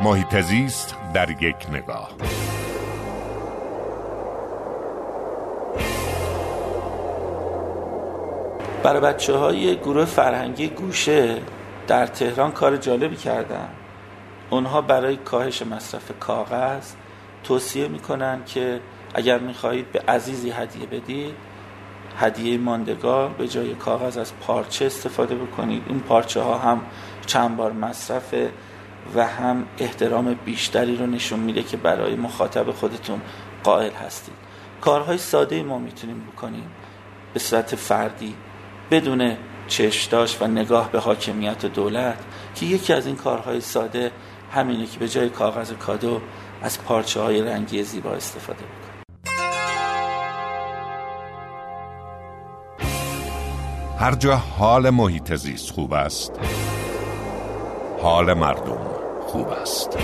محیط زیست در یک نگاه. برای بچه های گروه فرهنگی گوشه در تهران کار جالبی کردن. اونها برای کاهش مصرف کاغذ توصیه می‌کنن که اگر می‌خواهید به عزیزی هدیه بدید هدیه ماندگار به جای کاغذ از پارچه استفاده بکنید. این پارچه ها هم چند بار مصرفه و هم احترام بیشتری رو نشون میده که برای مخاطب خودتون قائل هستید. کارهای ساده ما می‌تونیم بکنیم. به صورت فردی بدون چشداش و نگاه به حاکمیت دولت که یکی از این کارهای ساده همینه که به جای کاغذ کادو از پارچه های رنگی زیبا استفاده بکنیم. هر جا حال محیط زیست خوب است حال مردم خوب است.